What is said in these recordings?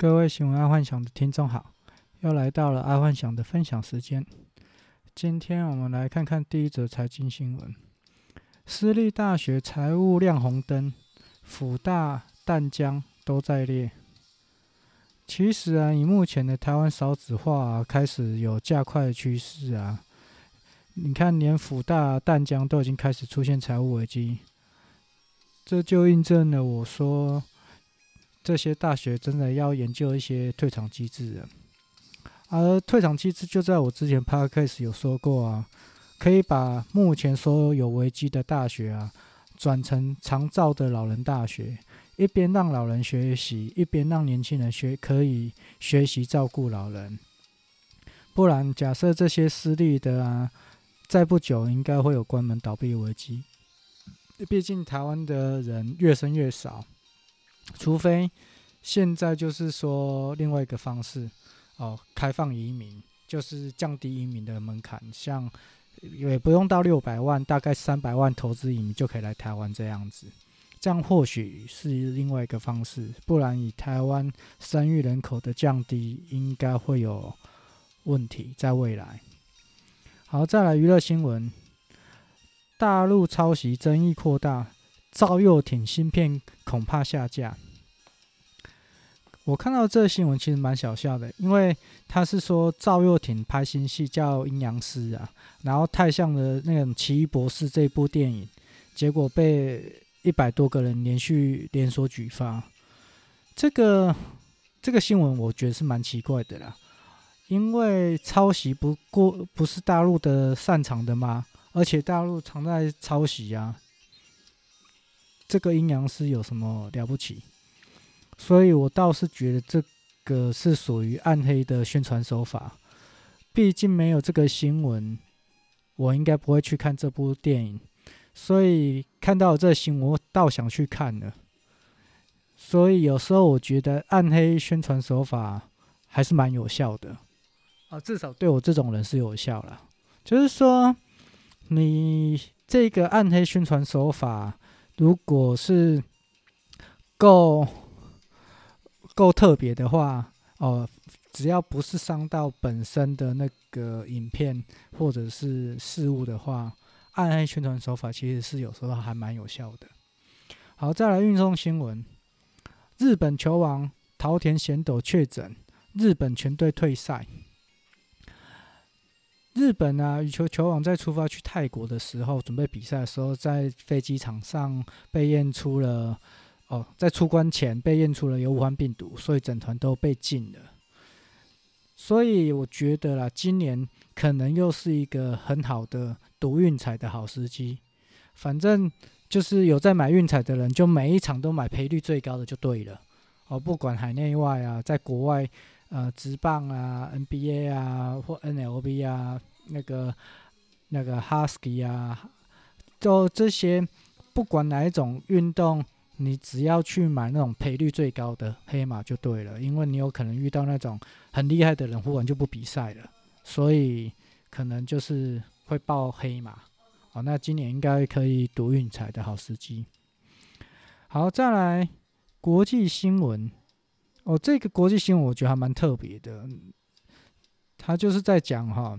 各位喜欢爱幻想的听众好，又来到了爱幻想的分享时间。今天我们来看看第一则财经新闻：私立大学财务亮红灯，辅大、淡江都在列。其实啊，以目前的台湾少子化啊，开始有加快的趋势啊。你看，连辅大、淡江都已经开始出现财务危机，这就印证了我说。这些大学真的要研究一些退场机制了，而退场机制就在我之前 podcast 有说过啊，可以把目前所有有危机的大学啊，转成长照的老人大学，一边让老人学习，一边让年轻人学可以学习照顾老人。不然，假设这些私立的啊，再不久应该会有关门倒闭危机。毕竟台湾的人越生越少。除非现在就是说另外一个方式哦，开放移民，就是降低移民的门槛，像也不用到六百万，大概三百万投资移民就可以来台湾这样子，这样或许是另外一个方式，不然以台湾生育人口的降低，应该会有问题在未来。好，再来娱乐新闻，大陆抄袭争议扩大。赵又廷芯片恐怕下架。我看到这新闻其实蛮小笑的，因为他是说赵又廷拍新戏叫《阴阳师》啊，然后太像了那种《奇异博士》这部电影，结果被一百多个人连续连锁举发。这个这个新闻我觉得是蛮奇怪的啦，因为抄袭不过不是大陆的擅长的吗？而且大陆常在抄袭啊。这个阴阳师有什么了不起？所以我倒是觉得这个是属于暗黑的宣传手法。毕竟没有这个新闻，我应该不会去看这部电影。所以看到这新闻，我倒想去看了。所以有时候我觉得暗黑宣传手法还是蛮有效的啊，至少对我这种人是有效了。就是说，你这个暗黑宣传手法。如果是够够特别的话，哦，只要不是伤到本身的那个影片或者是事物的话，暗黑宣传手法其实是有时候还蛮有效的。好，再来运送新闻：日本球王桃田贤斗确诊，日本全队退赛。日本啊，羽球球王在出发去泰国的时候，准备比赛的时候，在飞机场上被验出了哦，在出关前被验出了有武汉病毒，所以整团都被禁了。所以我觉得啦，今年可能又是一个很好的赌运彩的好时机。反正就是有在买运彩的人，就每一场都买赔率最高的就对了。哦，不管海内外啊，在国外。呃，职棒啊，NBA 啊，或 NLB 啊，那个那个 Husky 啊，就这些，不管哪一种运动，你只要去买那种赔率最高的黑马就对了，因为你有可能遇到那种很厉害的人，忽然就不比赛了，所以可能就是会报黑马。哦，那今年应该可以赌运彩的好时机。好，再来国际新闻。哦，这个国际新闻我觉得还蛮特别的，他就是在讲哈，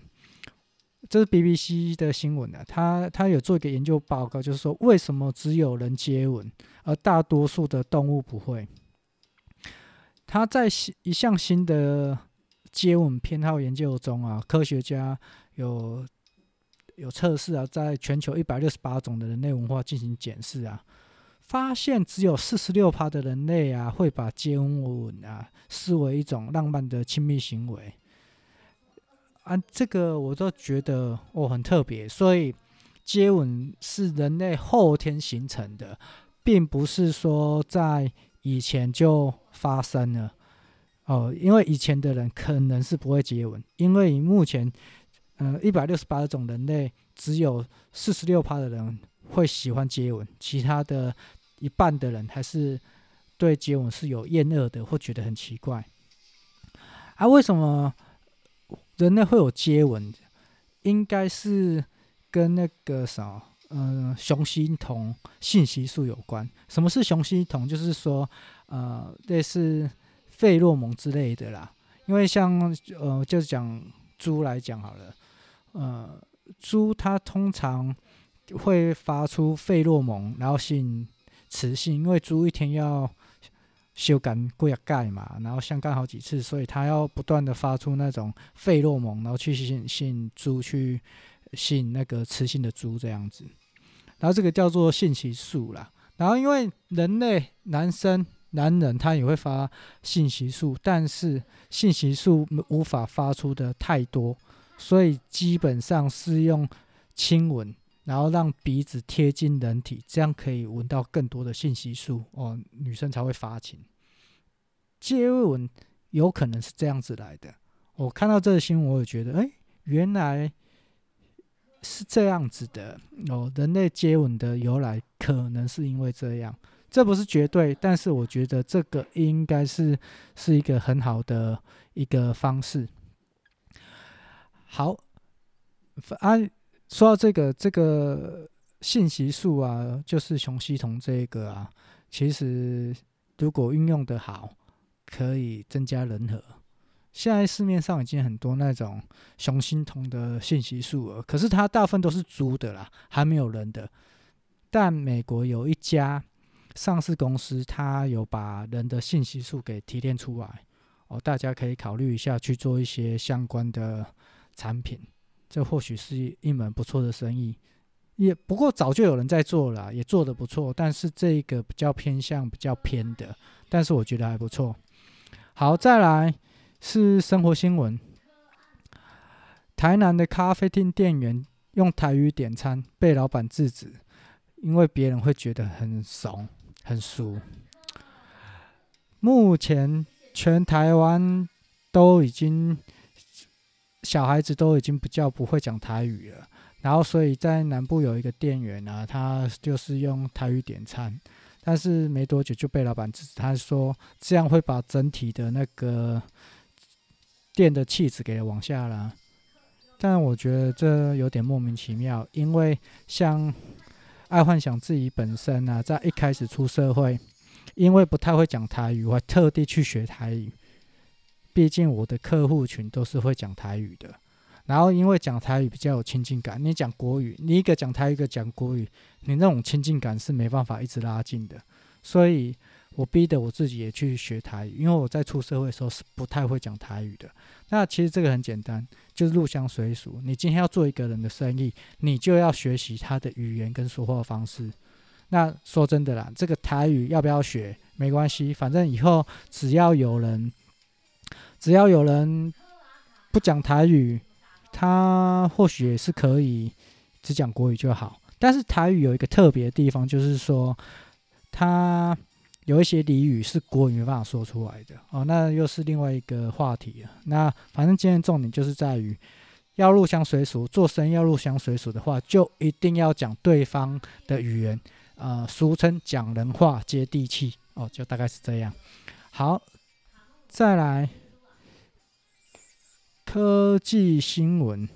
这是 BBC 的新闻啊，他他有做一个研究报告，就是说为什么只有人接吻，而大多数的动物不会。他在一项新的接吻偏好研究中啊，科学家有有测试啊，在全球一百六十八种的人类文化进行检视啊。发现只有四十六趴的人类啊，会把接吻啊视为一种浪漫的亲密行为啊，这个我都觉得哦很特别。所以接吻是人类后天形成的，并不是说在以前就发生了哦。因为以前的人可能是不会接吻，因为目前呃一百六十八种人类，只有四十六趴的人会喜欢接吻，其他的。一半的人还是对接吻是有厌恶的，或觉得很奇怪。啊，为什么人类会有接吻？应该是跟那个啥，嗯，雄性同性激素有关。什么是雄性同？就是说，呃，类似费洛蒙之类的啦。因为像呃，就是讲猪来讲好了，呃，猪它通常会发出费洛蒙，然后吸引雌性，因为猪一天要修改过钙嘛，然后相干好几次，所以它要不断的发出那种费洛蒙，然后去吸引吸引猪去吸引那个雌性的猪这样子，然后这个叫做信息素啦。然后因为人类男生男人他也会发信息素，但是信息素无法发出的太多，所以基本上是用亲吻。然后让鼻子贴近人体，这样可以闻到更多的信息素哦，女生才会发情。接吻有可能是这样子来的。我看到这个新闻，我也觉得，哎，原来是这样子的哦。人类接吻的由来可能是因为这样，这不是绝对，但是我觉得这个应该是是一个很好的一个方式。好，按。说到这个这个信息素啊，就是雄烯酮这个啊，其实如果运用的好，可以增加人和。现在市面上已经很多那种雄心酮的信息素了，可是它大部分都是猪的啦，还没有人的。但美国有一家上市公司，它有把人的信息素给提炼出来哦，大家可以考虑一下去做一些相关的产品。这或许是一门不错的生意，也不过早就有人在做了，也做得不错。但是这个比较偏向比较偏的，但是我觉得还不错。好，再来是生活新闻。台南的咖啡厅店员用台语点餐，被老板制止，因为别人会觉得很怂、很俗。目前全台湾都已经。小孩子都已经比较不会讲台语了，然后所以在南部有一个店员啊，他就是用台语点餐，但是没多久就被老板制止，他说这样会把整体的那个店的气质给往下了。但我觉得这有点莫名其妙，因为像爱幻想自己本身啊，在一开始出社会，因为不太会讲台语，我还特地去学台语。毕竟我的客户群都是会讲台语的，然后因为讲台语比较有亲近感，你讲国语，你一个讲台，一个讲国语，你那种亲近感是没办法一直拉近的，所以我逼得我自己也去学台语，因为我在出社会的时候是不太会讲台语的。那其实这个很简单，就是入乡随俗。你今天要做一个人的生意，你就要学习他的语言跟说话方式。那说真的啦，这个台语要不要学没关系，反正以后只要有人。只要有人不讲台语，他或许也是可以只讲国语就好。但是台语有一个特别的地方，就是说它有一些俚语是国语没办法说出来的哦。那又是另外一个话题了。那反正今天重点就是在于要入乡随俗，做生意要入乡随俗的话，就一定要讲对方的语言，呃，俗称讲人话，接地气哦，就大概是这样。好，再来。科技新闻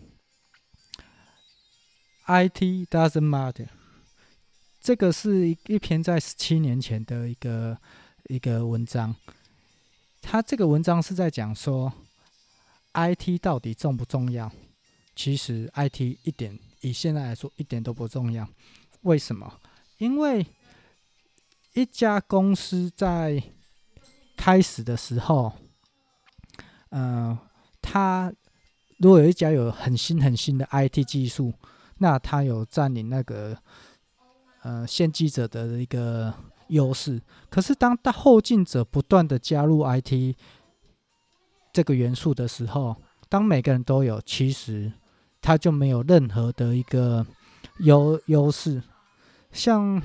，IT doesn't matter。这个是一一篇在十七年前的一个一个文章。他这个文章是在讲说，IT 到底重不重要？其实 IT 一点，以现在来说一点都不重要。为什么？因为一家公司在开始的时候，嗯、他如果有一家有很新很新的 IT 技术，那他有占领那个呃先机者的一个优势。可是当后进者不断的加入 IT 这个元素的时候，当每个人都有，其实他就没有任何的一个优优势。像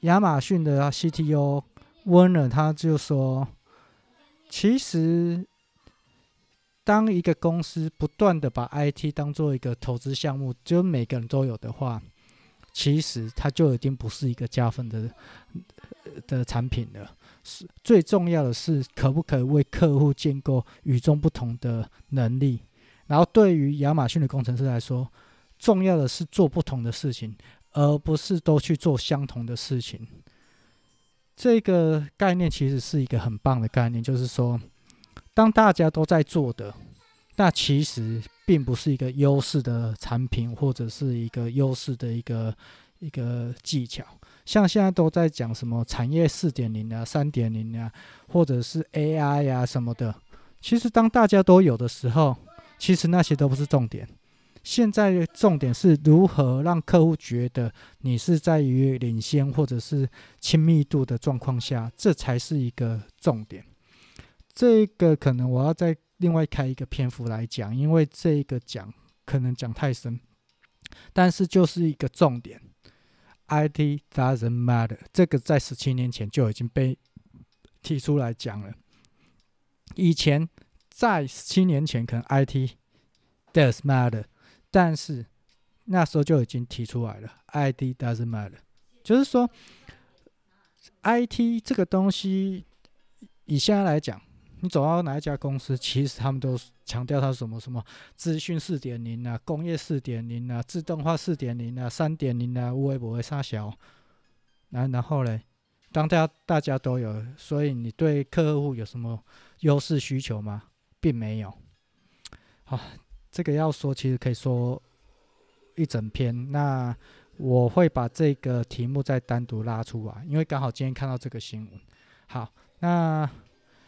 亚马逊的 CTO Werner 他就说，其实。当一个公司不断的把 IT 当做一个投资项目，就每个人都有的话，其实它就已经不是一个加分的的产品了。是最重要的是，可不可以为客户建构与众不同的能力？然后对于亚马逊的工程师来说，重要的是做不同的事情，而不是都去做相同的事情。这个概念其实是一个很棒的概念，就是说，当大家都在做的，那其实并不是一个优势的产品，或者是一个优势的一个一个技巧。像现在都在讲什么产业四点零啊、三点零啊，或者是 AI 啊什么的。其实当大家都有的时候，其实那些都不是重点。现在重点是如何让客户觉得你是在于领先或者是亲密度的状况下，这才是一个重点。这个可能我要再另外开一个篇幅来讲，因为这个讲可能讲太深，但是就是一个重点。IT doesn't matter，这个在十七年前就已经被提出来讲了。以前在十七年前可能 IT does matter。但是那时候就已经提出来了，IT doesn't matter，就是说，IT 这个东西，以现在来讲，你走到哪一家公司，其实他们都强调它什么什么资讯四点零啊，工业四点零啊，自动化四点零啊，三点零啊，无微不会杀小，然然后嘞，当大家大家都有，所以你对客户有什么优势需求吗？并没有，好。这个要说，其实可以说一整篇。那我会把这个题目再单独拉出来，因为刚好今天看到这个新闻。好，那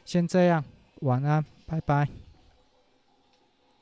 先这样，晚安，拜拜。